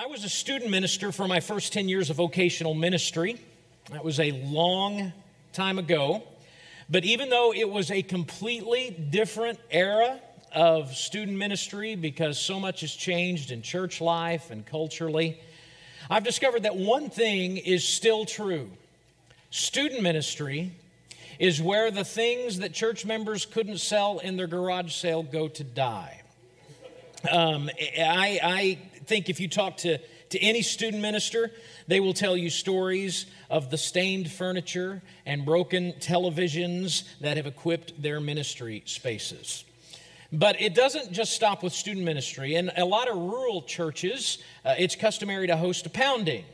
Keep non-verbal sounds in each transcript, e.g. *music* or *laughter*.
I was a student minister for my first 10 years of vocational ministry. That was a long time ago. But even though it was a completely different era of student ministry because so much has changed in church life and culturally, I've discovered that one thing is still true. Student ministry is where the things that church members couldn't sell in their garage sale go to die. Um, I, I think if you talk to, to any student minister, they will tell you stories of the stained furniture and broken televisions that have equipped their ministry spaces. But it doesn't just stop with student ministry. In a lot of rural churches, uh, it's customary to host a pounding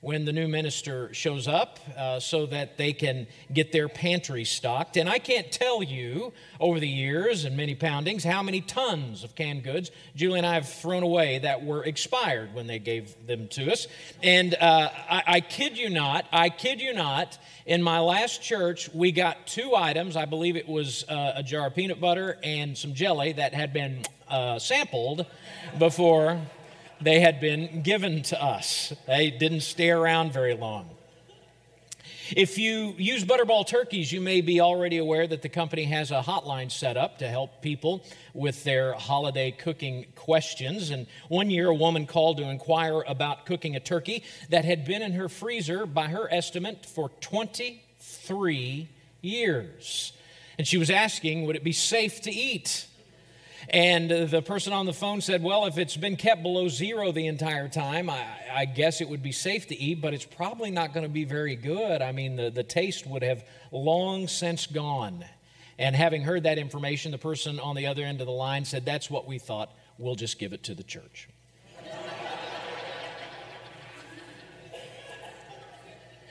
when the new minister shows up uh, so that they can get their pantry stocked. And I can't tell you over the years and many poundings how many tons of canned goods Julie and I have thrown away that were expired when they gave them to us. And uh, I, I kid you not, I kid you not, in my last church, we got two items. I believe it was uh, a jar of peanut butter and some jelly that had been uh, sampled before they had been given to us. They didn't stay around very long. If you use Butterball turkeys, you may be already aware that the company has a hotline set up to help people with their holiday cooking questions. And one year, a woman called to inquire about cooking a turkey that had been in her freezer, by her estimate, for 23 years. And she was asking, would it be safe to eat? And the person on the phone said, Well, if it's been kept below zero the entire time, I, I guess it would be safe to eat, but it's probably not going to be very good. I mean, the, the taste would have long since gone. And having heard that information, the person on the other end of the line said, That's what we thought. We'll just give it to the church.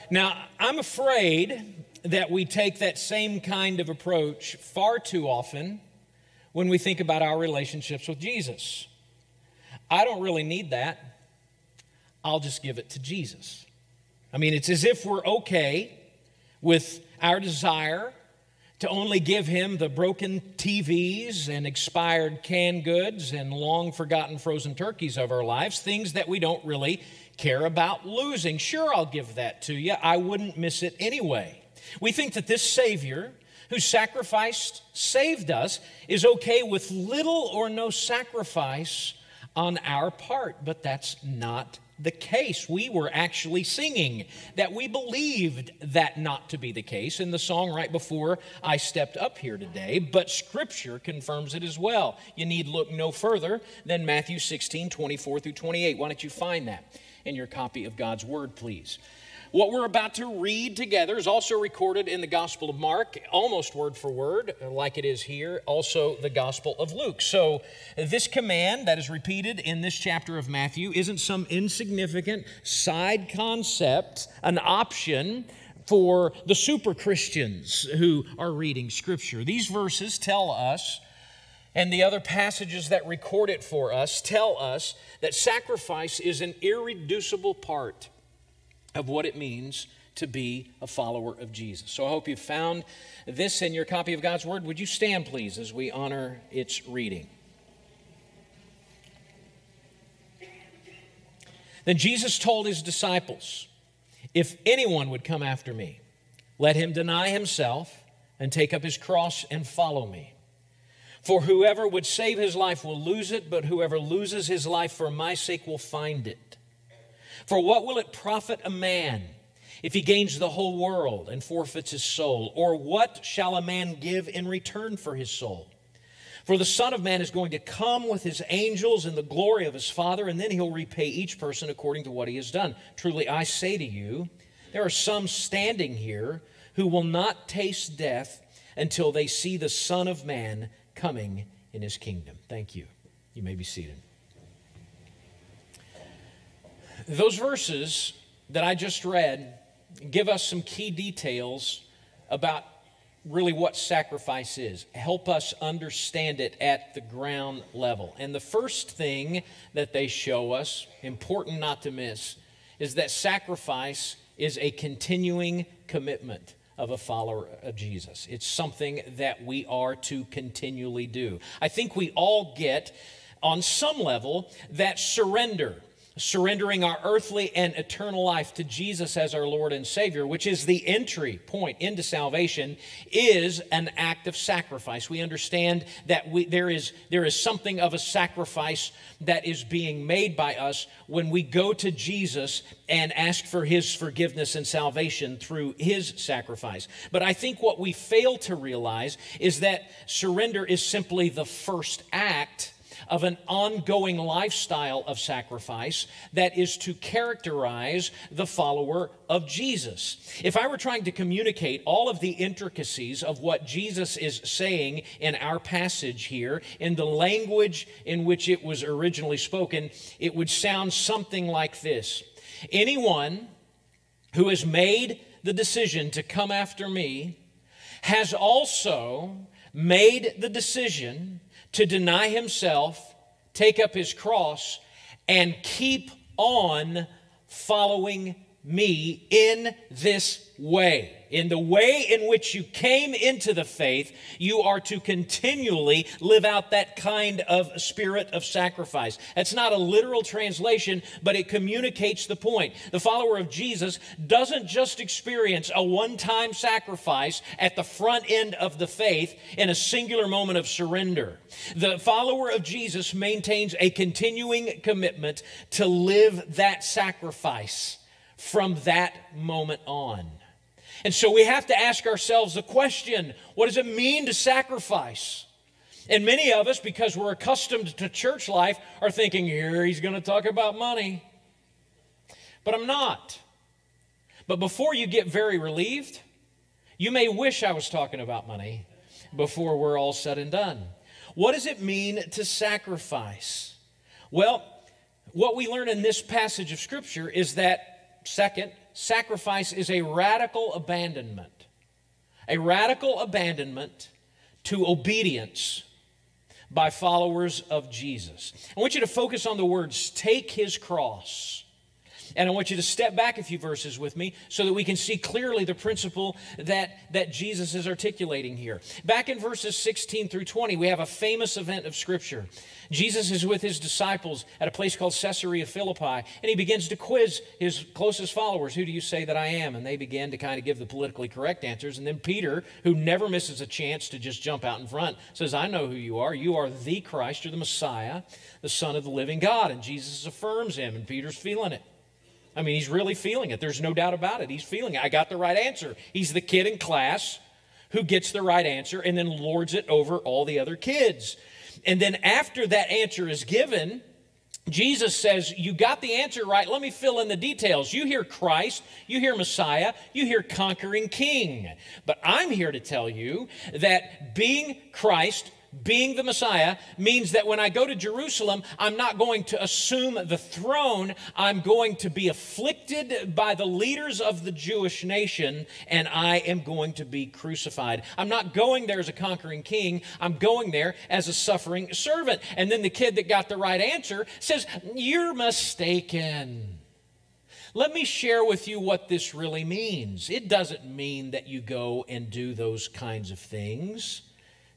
now, I'm afraid that we take that same kind of approach far too often when we think about our relationships with Jesus. I don't really need that. I'll just give it to Jesus. I mean, it's as if we're okay with our desire to only give him the broken TVs and expired canned goods and long forgotten frozen turkeys of our lives, things that we don't really care about losing. Sure, I'll give that to you. I wouldn't miss it anyway. We think that this Savior who sacrificed, saved us, is okay with little or no sacrifice on our part. But that's not the case. We were actually singing that we believed that not to be the case in the song right before I stepped up here today, but Scripture confirms it as well. You need look no further than Matthew 16, 24 through 28. Why don't you find that in your copy of God's Word, please? What we're about to read together is also recorded in the Gospel of Mark, almost word for word, like it is here, also the Gospel of Luke. So, this command that is repeated in this chapter of Matthew isn't some insignificant side concept, an option for the super Christians who are reading Scripture. These verses tell us and the other passages that record it for us tell us that sacrifice is an irreducible part of what it means to be a follower of Jesus. So I hope you found this in your copy of God's Word. Would you stand, please, as we honor its reading? Then Jesus told his disciples, If anyone would come after me, let him deny himself and take up his cross and follow me. For whoever would save his life will lose it, but whoever loses his life for my sake will find it. For what will it profit a man if he gains the whole world and forfeits his soul? Or what shall a man give in return for his soul? For the Son of Man is going to come with his angels in the glory of his Father, and then he'll repay each person according to what he has done. Truly, I say to you, there are some standing here who will not taste death until they see the Son of Man coming in his kingdom. Thank you. You may be seated. Those verses that I just read give us some key details about really what sacrifice is. Help us understand it at the ground level. And the first thing that they show us, important not to miss, is that sacrifice is a continuing commitment of a follower of Jesus. It's something that we are to continually do. I think we all get, on some level, that surrender surrendering our earthly and eternal life to Jesus as our Lord and Savior, which is the entry point into salvation, is an act of sacrifice. We understand that we, there, is, there is something of a sacrifice that is being made by us when we go to Jesus and ask for His forgiveness and salvation through His sacrifice. But I think what we fail to realize is that surrender is simply the first act of an ongoing lifestyle of sacrifice that is to characterize the follower of Jesus. If I were trying to communicate all of the intricacies of what Jesus is saying in our passage here, in the language in which it was originally spoken, it would sound something like this Anyone who has made the decision to come after me has also made the decision to deny himself, take up his cross, and keep on following me in this way. In the way in which you came into the faith, you are to continually live out that kind of spirit of sacrifice. That's not a literal translation, but it communicates the point. The follower of Jesus doesn't just experience a one time sacrifice at the front end of the faith in a singular moment of surrender. The follower of Jesus maintains a continuing commitment to live that sacrifice from that moment on. And so we have to ask ourselves the question what does it mean to sacrifice? And many of us, because we're accustomed to church life, are thinking, here he's going to talk about money. But I'm not. But before you get very relieved, you may wish I was talking about money before we're all said and done. What does it mean to sacrifice? Well, what we learn in this passage of Scripture is that Second, sacrifice is a radical abandonment. A radical abandonment to obedience by followers of Jesus. I want you to focus on the words take his cross. And I want you to step back a few verses with me so that we can see clearly the principle that, that Jesus is articulating here. Back in verses 16 through 20, we have a famous event of Scripture. Jesus is with his disciples at a place called Caesarea Philippi, and he begins to quiz his closest followers Who do you say that I am? And they begin to kind of give the politically correct answers. And then Peter, who never misses a chance to just jump out in front, says, I know who you are. You are the Christ, you're the Messiah, the Son of the living God. And Jesus affirms him, and Peter's feeling it. I mean, he's really feeling it. There's no doubt about it. He's feeling it. I got the right answer. He's the kid in class who gets the right answer and then lords it over all the other kids. And then after that answer is given, Jesus says, You got the answer right. Let me fill in the details. You hear Christ, you hear Messiah, you hear conquering king. But I'm here to tell you that being Christ being the Messiah means that when I go to Jerusalem, I'm not going to assume the throne. I'm going to be afflicted by the leaders of the Jewish nation, and I am going to be crucified. I'm not going there as a conquering king. I'm going there as a suffering servant. And then the kid that got the right answer says, You're mistaken. Let me share with you what this really means. It doesn't mean that you go and do those kinds of things.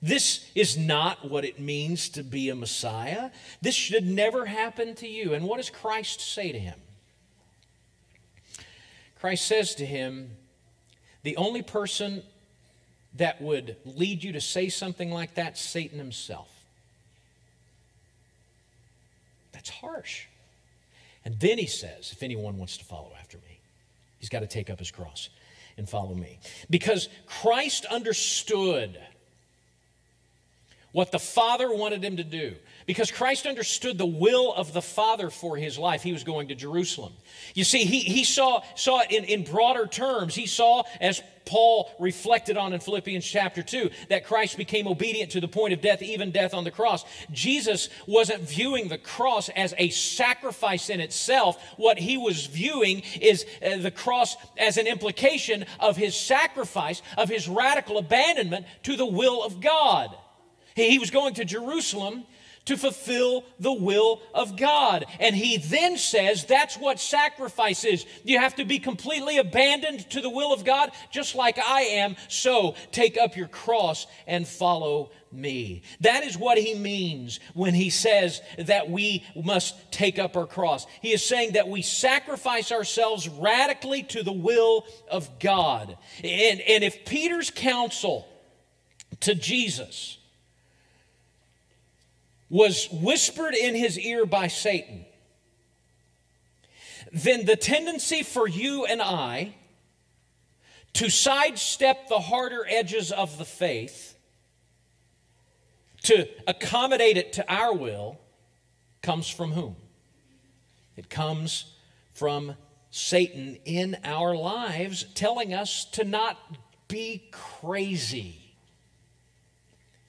This is not what it means to be a Messiah. This should never happen to you. And what does Christ say to him? Christ says to him, The only person that would lead you to say something like that, Satan himself. That's harsh. And then he says, If anyone wants to follow after me, he's got to take up his cross and follow me. Because Christ understood what the Father wanted him to do. Because Christ understood the will of the Father for his life, he was going to Jerusalem. You see, he, he saw, saw it in, in broader terms. He saw, as Paul reflected on in Philippians chapter 2, that Christ became obedient to the point of death, even death on the cross. Jesus wasn't viewing the cross as a sacrifice in itself. What he was viewing is uh, the cross as an implication of his sacrifice, of his radical abandonment to the will of God. He was going to Jerusalem to fulfill the will of God. And he then says that's what sacrifice is. You have to be completely abandoned to the will of God, just like I am. So take up your cross and follow me. That is what he means when he says that we must take up our cross. He is saying that we sacrifice ourselves radically to the will of God. And, and if Peter's counsel to Jesus, was whispered in his ear by Satan, then the tendency for you and I to sidestep the harder edges of the faith, to accommodate it to our will, comes from whom? It comes from Satan in our lives telling us to not be crazy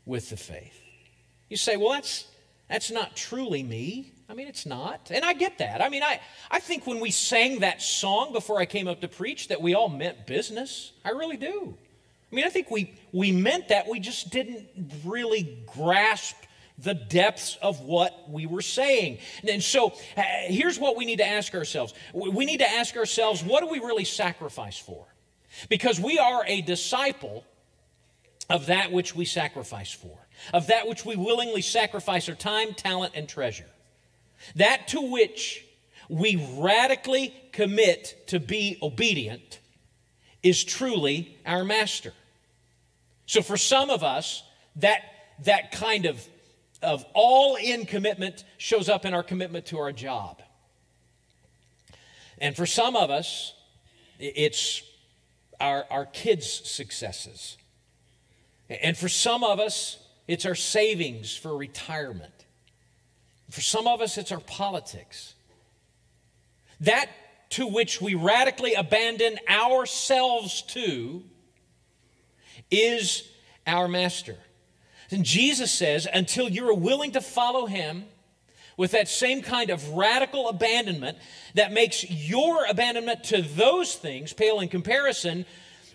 with the faith. You say, well, that's, that's not truly me. I mean, it's not. And I get that. I mean, I, I think when we sang that song before I came up to preach that we all meant business. I really do. I mean, I think we, we meant that. We just didn't really grasp the depths of what we were saying. And so uh, here's what we need to ask ourselves we need to ask ourselves, what do we really sacrifice for? Because we are a disciple of that which we sacrifice for of that which we willingly sacrifice our time, talent, and treasure. That to which we radically commit to be obedient is truly our master. So for some of us, that, that kind of, of all in commitment shows up in our commitment to our job. And for some of us, it's our, our kids' successes. And for some of us, it's our savings for retirement. For some of us, it's our politics. That to which we radically abandon ourselves to is our master. And Jesus says, until you're willing to follow him with that same kind of radical abandonment that makes your abandonment to those things pale in comparison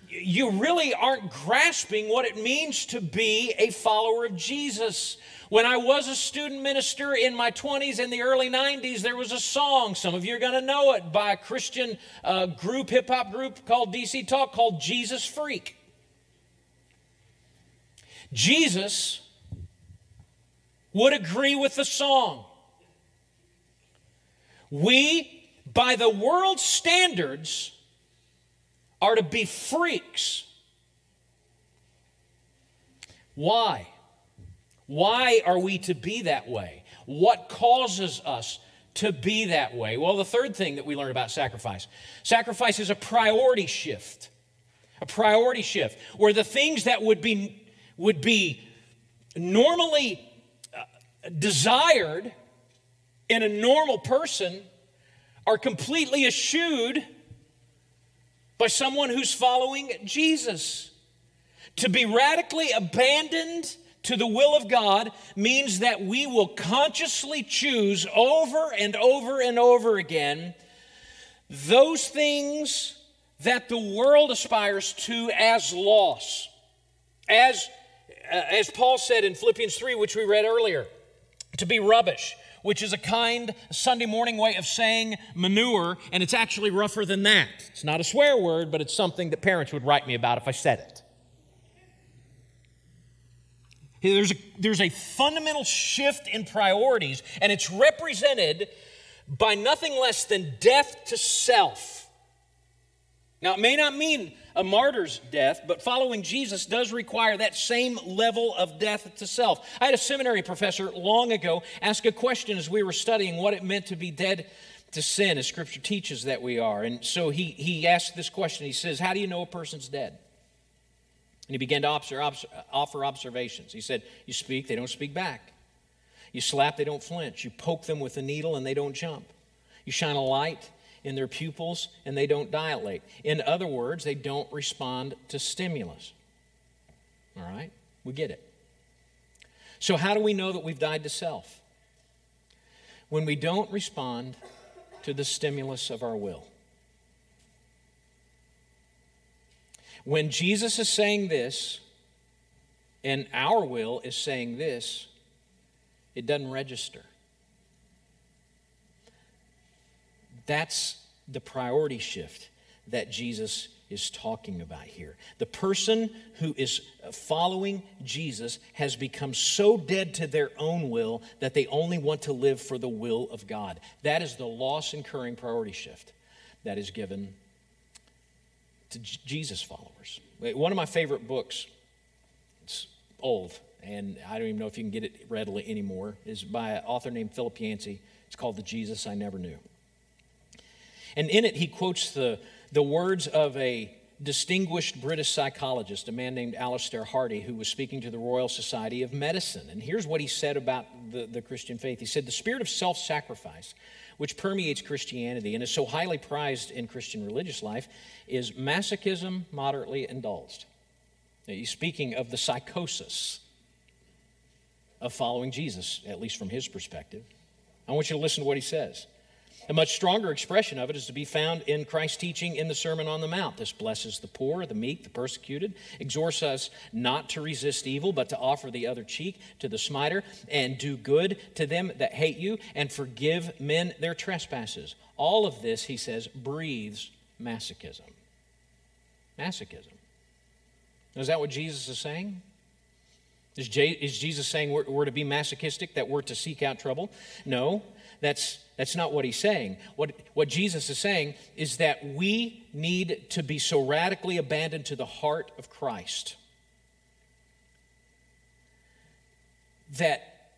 you really aren't grasping what it means to be a follower of Jesus. When I was a student minister in my 20s in the early 90s, there was a song, some of you are going to know it, by a Christian uh, group, hip hop group called DC Talk, called Jesus Freak. Jesus would agree with the song. We, by the world's standards, are to be freaks. Why? Why are we to be that way? What causes us to be that way? Well, the third thing that we learn about sacrifice sacrifice is a priority shift. A priority shift where the things that would be, would be normally uh, desired in a normal person are completely eschewed by someone who's following Jesus. To be radically abandoned to the will of God means that we will consciously choose over and over and over again those things that the world aspires to as loss. As, uh, as Paul said in Philippians 3, which we read earlier, to be rubbish which is a kind Sunday morning way of saying manure, and it's actually rougher than that. It's not a swear word, but it's something that parents would write me about if I said it. There's a, there's a fundamental shift in priorities, and it's represented by nothing less than death to self. Now, it may not mean a martyr's death, but following Jesus does require that same level of death to self. I had a seminary professor long ago ask a question as we were studying what it meant to be dead to sin, as Scripture teaches that we are. And so he, he asked this question. He says, How do you know a person's dead? And he began to offer observations. He said, You speak, they don't speak back. You slap, they don't flinch. You poke them with a needle, and they don't jump. You shine a light, in their pupils and they don't dilate. In other words, they don't respond to stimulus. All right? We get it. So, how do we know that we've died to self? When we don't respond to the stimulus of our will. When Jesus is saying this, and our will is saying this, it doesn't register. That's the priority shift that Jesus is talking about here. The person who is following Jesus has become so dead to their own will that they only want to live for the will of God. That is the loss incurring priority shift that is given to Jesus followers. One of my favorite books, it's old, and I don't even know if you can get it readily anymore, is by an author named Philip Yancey. It's called The Jesus I Never Knew. And in it, he quotes the, the words of a distinguished British psychologist, a man named Alastair Hardy, who was speaking to the Royal Society of Medicine. And here's what he said about the, the Christian faith He said, The spirit of self sacrifice, which permeates Christianity and is so highly prized in Christian religious life, is masochism moderately indulged. Now, he's speaking of the psychosis of following Jesus, at least from his perspective. I want you to listen to what he says. A much stronger expression of it is to be found in Christ's teaching in the Sermon on the Mount. This blesses the poor, the meek, the persecuted, exhorts us not to resist evil, but to offer the other cheek to the smiter, and do good to them that hate you, and forgive men their trespasses. All of this, he says, breathes masochism. Masochism. Is that what Jesus is saying? Is, Jesus saying we're, to be masochistic, that we're to seek out trouble? No, that's that's not what he's saying. What, what Jesus is saying is that we need to be so radically abandoned to the heart of Christ that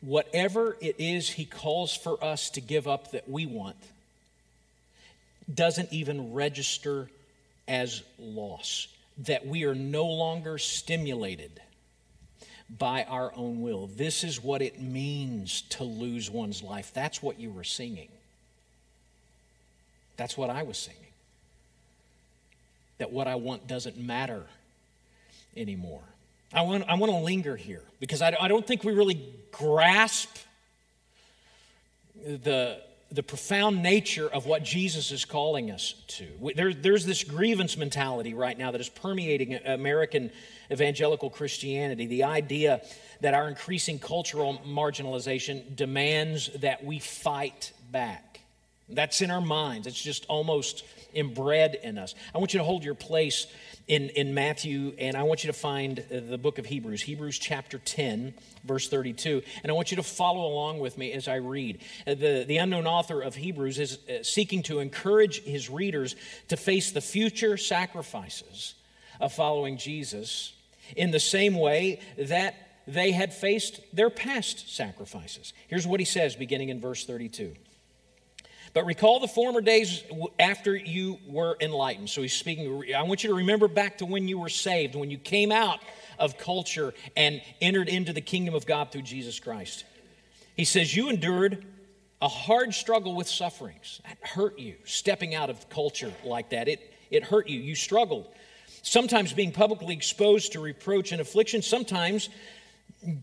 whatever it is he calls for us to give up that we want doesn't even register as loss, that we are no longer stimulated by our own will. This is what it means to lose one's life. That's what you were singing. That's what I was singing. That what I want doesn't matter anymore. I want, I want to linger here because I, I don't think we really grasp the, the profound nature of what Jesus is calling us to. There, there's this grievance mentality right now that is permeating American evangelical Christianity the idea that our increasing cultural marginalization demands that we fight back. That's in our minds, it's just almost inbred in us. I want you to hold your place in, in Matthew, and I want you to find the book of Hebrews, Hebrews chapter 10, verse 32. And I want you to follow along with me as I read. Uh, the, the unknown author of Hebrews is uh, seeking to encourage his readers to face the future sacrifices of following Jesus in the same way that they had faced their past sacrifices. Here's what he says beginning in verse 32. But recall the former days after you were enlightened. So he's speaking, I want you to remember back to when you were saved, when you came out of culture and entered into the kingdom of God through Jesus Christ. He says, You endured a hard struggle with sufferings. That hurt you, stepping out of culture like that. It, it hurt you. You struggled. Sometimes being publicly exposed to reproach and affliction, sometimes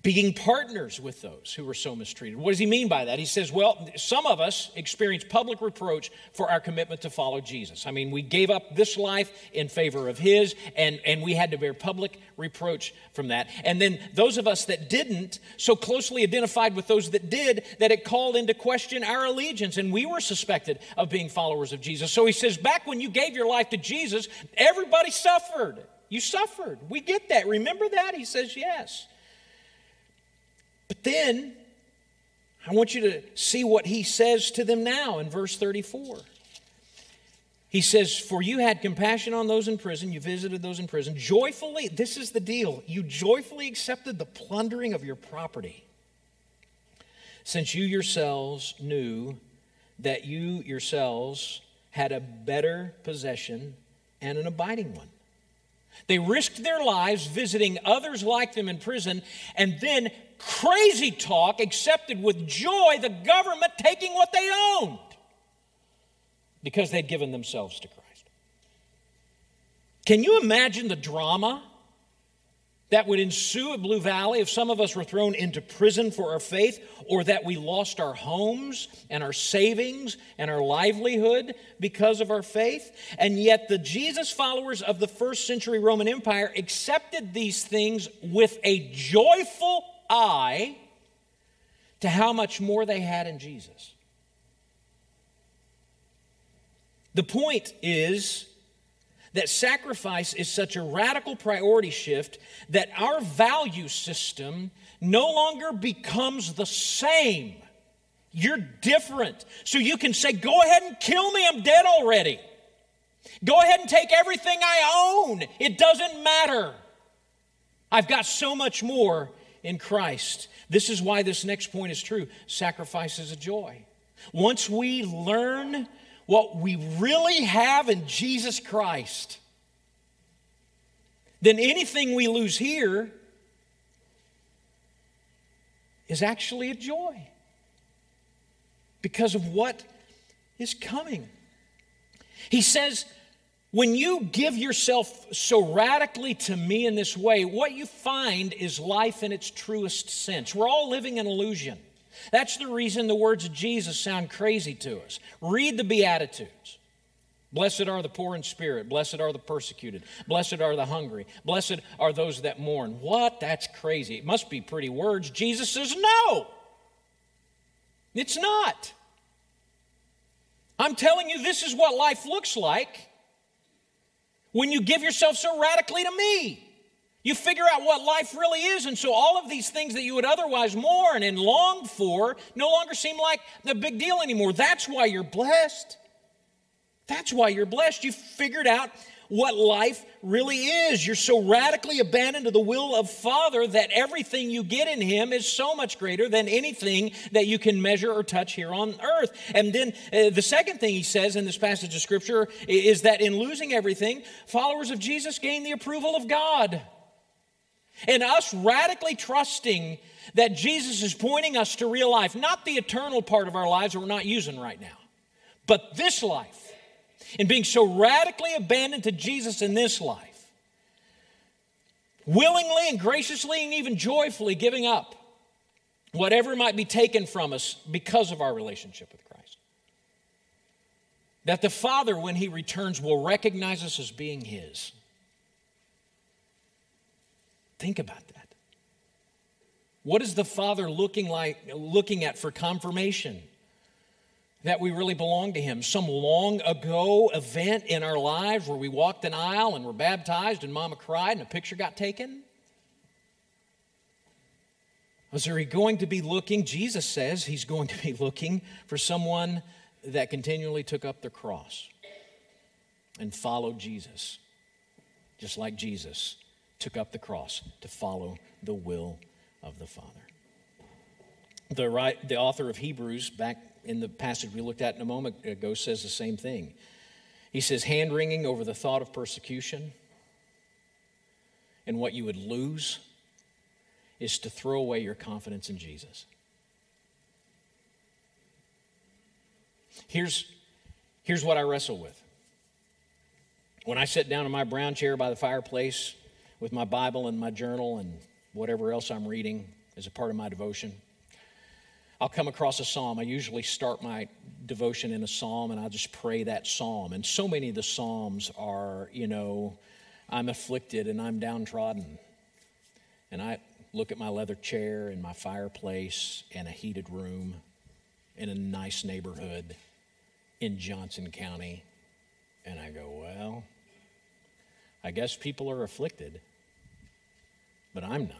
being partners with those who were so mistreated. What does he mean by that? He says, well, some of us experience public reproach for our commitment to follow Jesus. I mean, we gave up this life in favor of his, and, and we had to bear public reproach from that. And then those of us that didn't, so closely identified with those that did, that it called into question our allegiance, and we were suspected of being followers of Jesus. So he says, back when you gave your life to Jesus, everybody suffered. You suffered. We get that. Remember that? He says, yes. But then I want you to see what he says to them now in verse 34. He says, For you had compassion on those in prison, you visited those in prison, joyfully, this is the deal, you joyfully accepted the plundering of your property, since you yourselves knew that you yourselves had a better possession and an abiding one. They risked their lives visiting others like them in prison and then crazy talk accepted with joy the government taking what they owned because they'd given themselves to Christ. Can you imagine the drama that would ensue at Blue Valley if some of us were thrown into prison for our faith, or that we lost our homes and our savings and our livelihood because of our faith. And yet, the Jesus followers of the first century Roman Empire accepted these things with a joyful eye to how much more they had in Jesus. The point is that sacrifice is such a radical priority shift that our value system no longer becomes the same. You're different. So you can say, Go ahead and kill me, I'm dead already. Go ahead and take everything I own, it doesn't matter. I've got so much more in Christ. This is why this next point is true sacrifice is a joy. Once we learn what we really have in Jesus Christ, then anything we lose here is actually a joy because of what is coming. He says, when you give yourself so radically to me in this way, what you find is life in its truest sense. We're all living an illusion. That's the reason the words of Jesus sound crazy to us. Read the Beatitudes. Blessed are the poor in spirit. Blessed are the persecuted. Blessed are the hungry. Blessed are those that mourn. What? That's crazy. It must be pretty words. Jesus says, no, it's not. I'm telling you, this is what life looks like when you give yourself so radically to me. You figure out what life really is. And so all of these things that you would otherwise mourn and long for no longer seem like a big deal anymore. That's why you're blessed. That's why you're blessed. You figured out what life really is. You're so radically abandoned to the will of Father that everything you get in Him is so much greater than anything that you can measure or touch here on earth. And then uh, the second thing He says in this passage of Scripture is that in losing everything, followers of Jesus gain the approval of God. And us radically trusting that Jesus is pointing us to real life, not the eternal part of our lives that we're not using right now, but this life and being so radically abandoned to Jesus in this life, willingly and graciously and even joyfully giving up whatever might be taken from us because of our relationship with Christ. That the Father, when He returns, will recognize us as being His. Think about that. What is the Father looking like looking at for confirmation? that we really belong to Him. Some long ago event in our lives where we walked an aisle and were baptized and mama cried and a picture got taken? There he going to be looking? Jesus says he's going to be looking for someone that continually took up the cross and followed Jesus, just like Jesus took up the cross to follow the will of the Father. The, right, the author of Hebrews, back in the passage we looked at in a moment ago says the same thing. He says, hand wringing over the thought of persecution and what you would lose is to throw away your confidence in Jesus. Here's, here's what I wrestle with. When I sit down in my brown chair by the fireplace with my Bible and my journal and whatever else I'm reading as a part of my devotion, I'll come across a psalm. I usually start my devotion in a psalm and I'll just pray that psalm. And so many of the psalms are, you know, I'm afflicted and I'm downtrodden. And I look at my leather chair and my fireplace and a heated room in a nice neighborhood in Johnson County. And I go, well, I guess people are afflicted, but I'm not.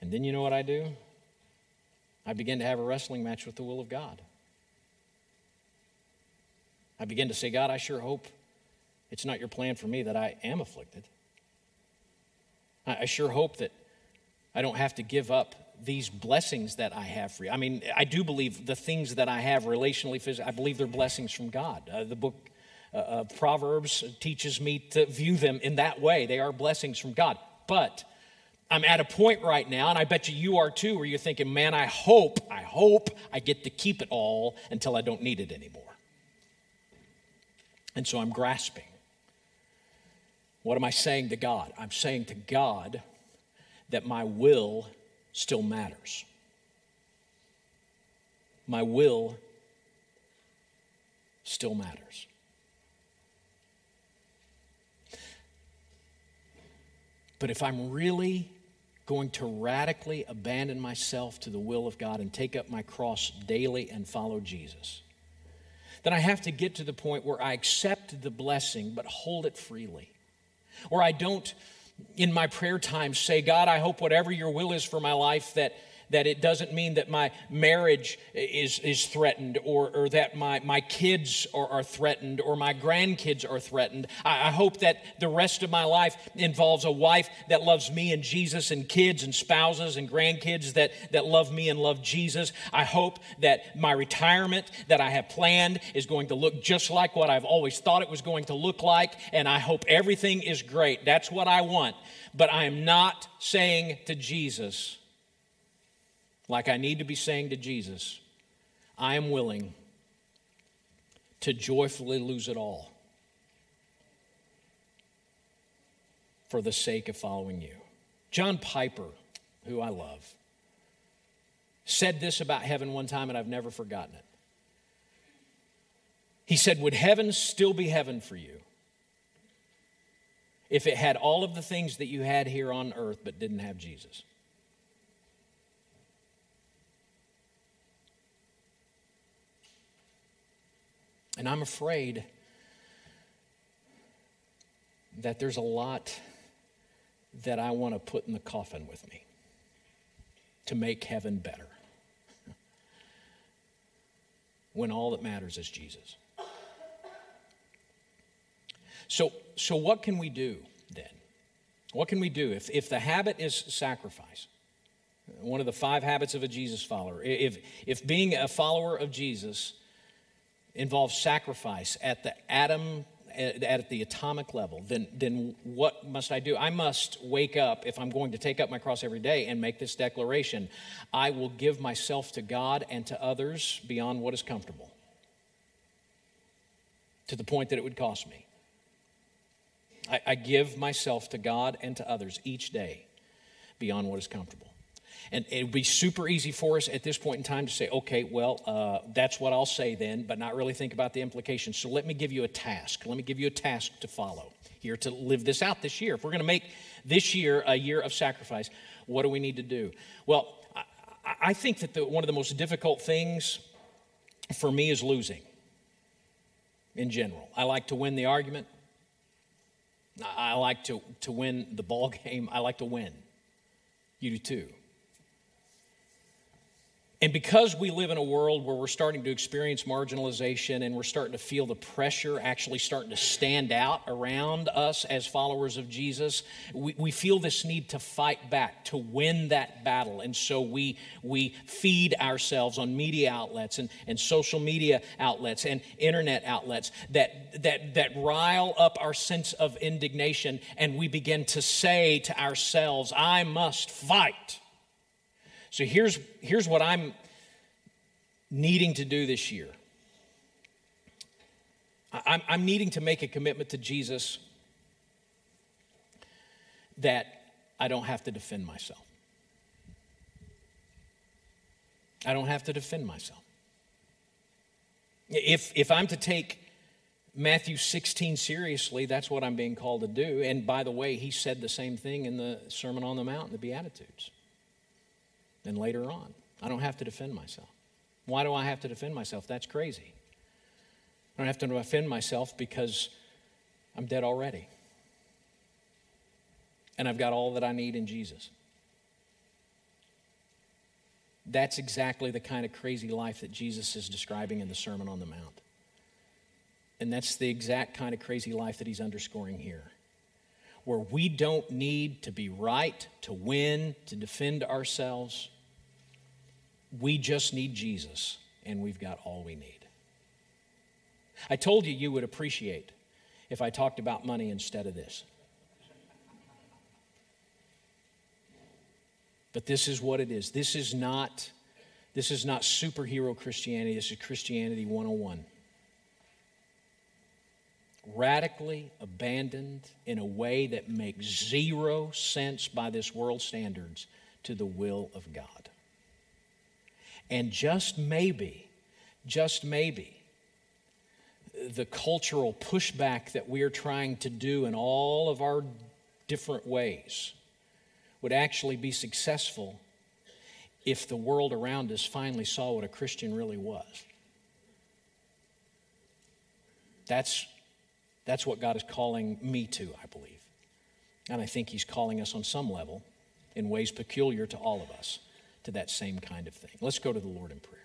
And then you know what I do? I begin to have a wrestling match with the will of God. I begin to say, God, I sure hope it's not your plan for me that I am afflicted. I sure hope that I don't have to give up these blessings that I have for you. I mean, I do believe the things that I have relationally, physically, I believe they're blessings from God. Uh, the book uh, uh, Proverbs teaches me to view them in that way. They are blessings from God. But I'm at a point right now, and I bet you you are too, where you're thinking, man, I hope, I hope I get to keep it all until I don't need it anymore. And so I'm grasping. What am I saying to God? I'm saying to God that my will still matters. My will still matters. But if I'm really going to radically abandon myself to the will of God and take up my cross daily and follow Jesus, then I have to get to the point where I accept the blessing but hold it freely. Or I don't, in my prayer time, say, God, I hope whatever your will is for my life, that that it doesn't mean that my marriage is, is threatened or, or that my, my kids are, are threatened or my grandkids are threatened. I, I hope that the rest of my life involves a wife that loves me and Jesus and kids and spouses and grandkids that, that love me and love Jesus. I hope that my retirement that I have planned is going to look just like what I've always thought it was going to look like, and I hope everything is great. That's what I want. But I am not saying to Jesus, like I need to be saying to Jesus, I am willing to joyfully lose it all for the sake of following you. John Piper, who I love, said this about heaven one time, and I've never forgotten it. He said, Would heaven still be heaven for you if it had all of the things that you had here on earth but didn't have Jesus? And I'm afraid that there's a lot that I want to put in the coffin with me to make heaven better. *laughs* when all that matters is Jesus. So, so what can we do then? What can we do if, if the habit is sacrifice? One of the five habits of a Jesus follower. If, if being a follower of Jesus involves sacrifice at the atom at the atomic level, then, then what must I do? I must wake up, if I'm going to take up my cross every day and make this declaration I will give myself to God and to others beyond what is comfortable, to the point that it would cost me. I, I give myself to God and to others each day beyond what is comfortable. And it would be super easy for us at this point in time to say, okay, well, uh, that's what I'll say then, but not really think about the implications. So let me give you a task. Let me give you a task to follow here to live this out this year. If we're going to make this year a year of sacrifice, what do we need to do? Well, I, I think that the, one of the most difficult things for me is losing in general. I like to win the argument. I like to, to win the ball game. I like to win. You do too. And because we live in a world where we're starting to experience marginalization and we're starting to feel the pressure actually starting to stand out around us as followers of Jesus, we, we feel this need to fight back, to win that battle. And so we, we feed ourselves on media outlets and, and social media outlets and internet outlets that, that, that rile up our sense of indignation. And we begin to say to ourselves, I must fight. So here's, here's what I'm needing to do this year I'm, I'm needing to make a commitment to Jesus that I don't have to defend myself. I don't have to defend myself. If, if I'm to take Matthew 16 seriously, that's what I'm being called to do. And by the way, he said the same thing in the Sermon on the Mount, the Beatitudes and later on. I don't have to defend myself. Why do I have to defend myself? That's crazy. I don't have to defend myself because I'm dead already. And I've got all that I need in Jesus. That's exactly the kind of crazy life that Jesus is describing in the Sermon on the Mount. And that's the exact kind of crazy life that he's underscoring here. Where we don't need to be right, to win, to defend ourselves we just need Jesus, and we've got all we need. I told you you would appreciate if I talked about money instead of this. But this is what it is. This is not this is not superhero Christianity. This is Christianity 101. Radically abandoned in a way that makes zero sense by this world standards to the will of God. And just maybe, just maybe, the cultural pushback that we are trying to do in all of our different ways would actually be successful if the world around us finally saw what a Christian really was. That's, that's what God is calling me to, I believe. And I think He's calling us on some level, in ways peculiar to all of us, to that same kind of thing. Let's go to the Lord in prayer.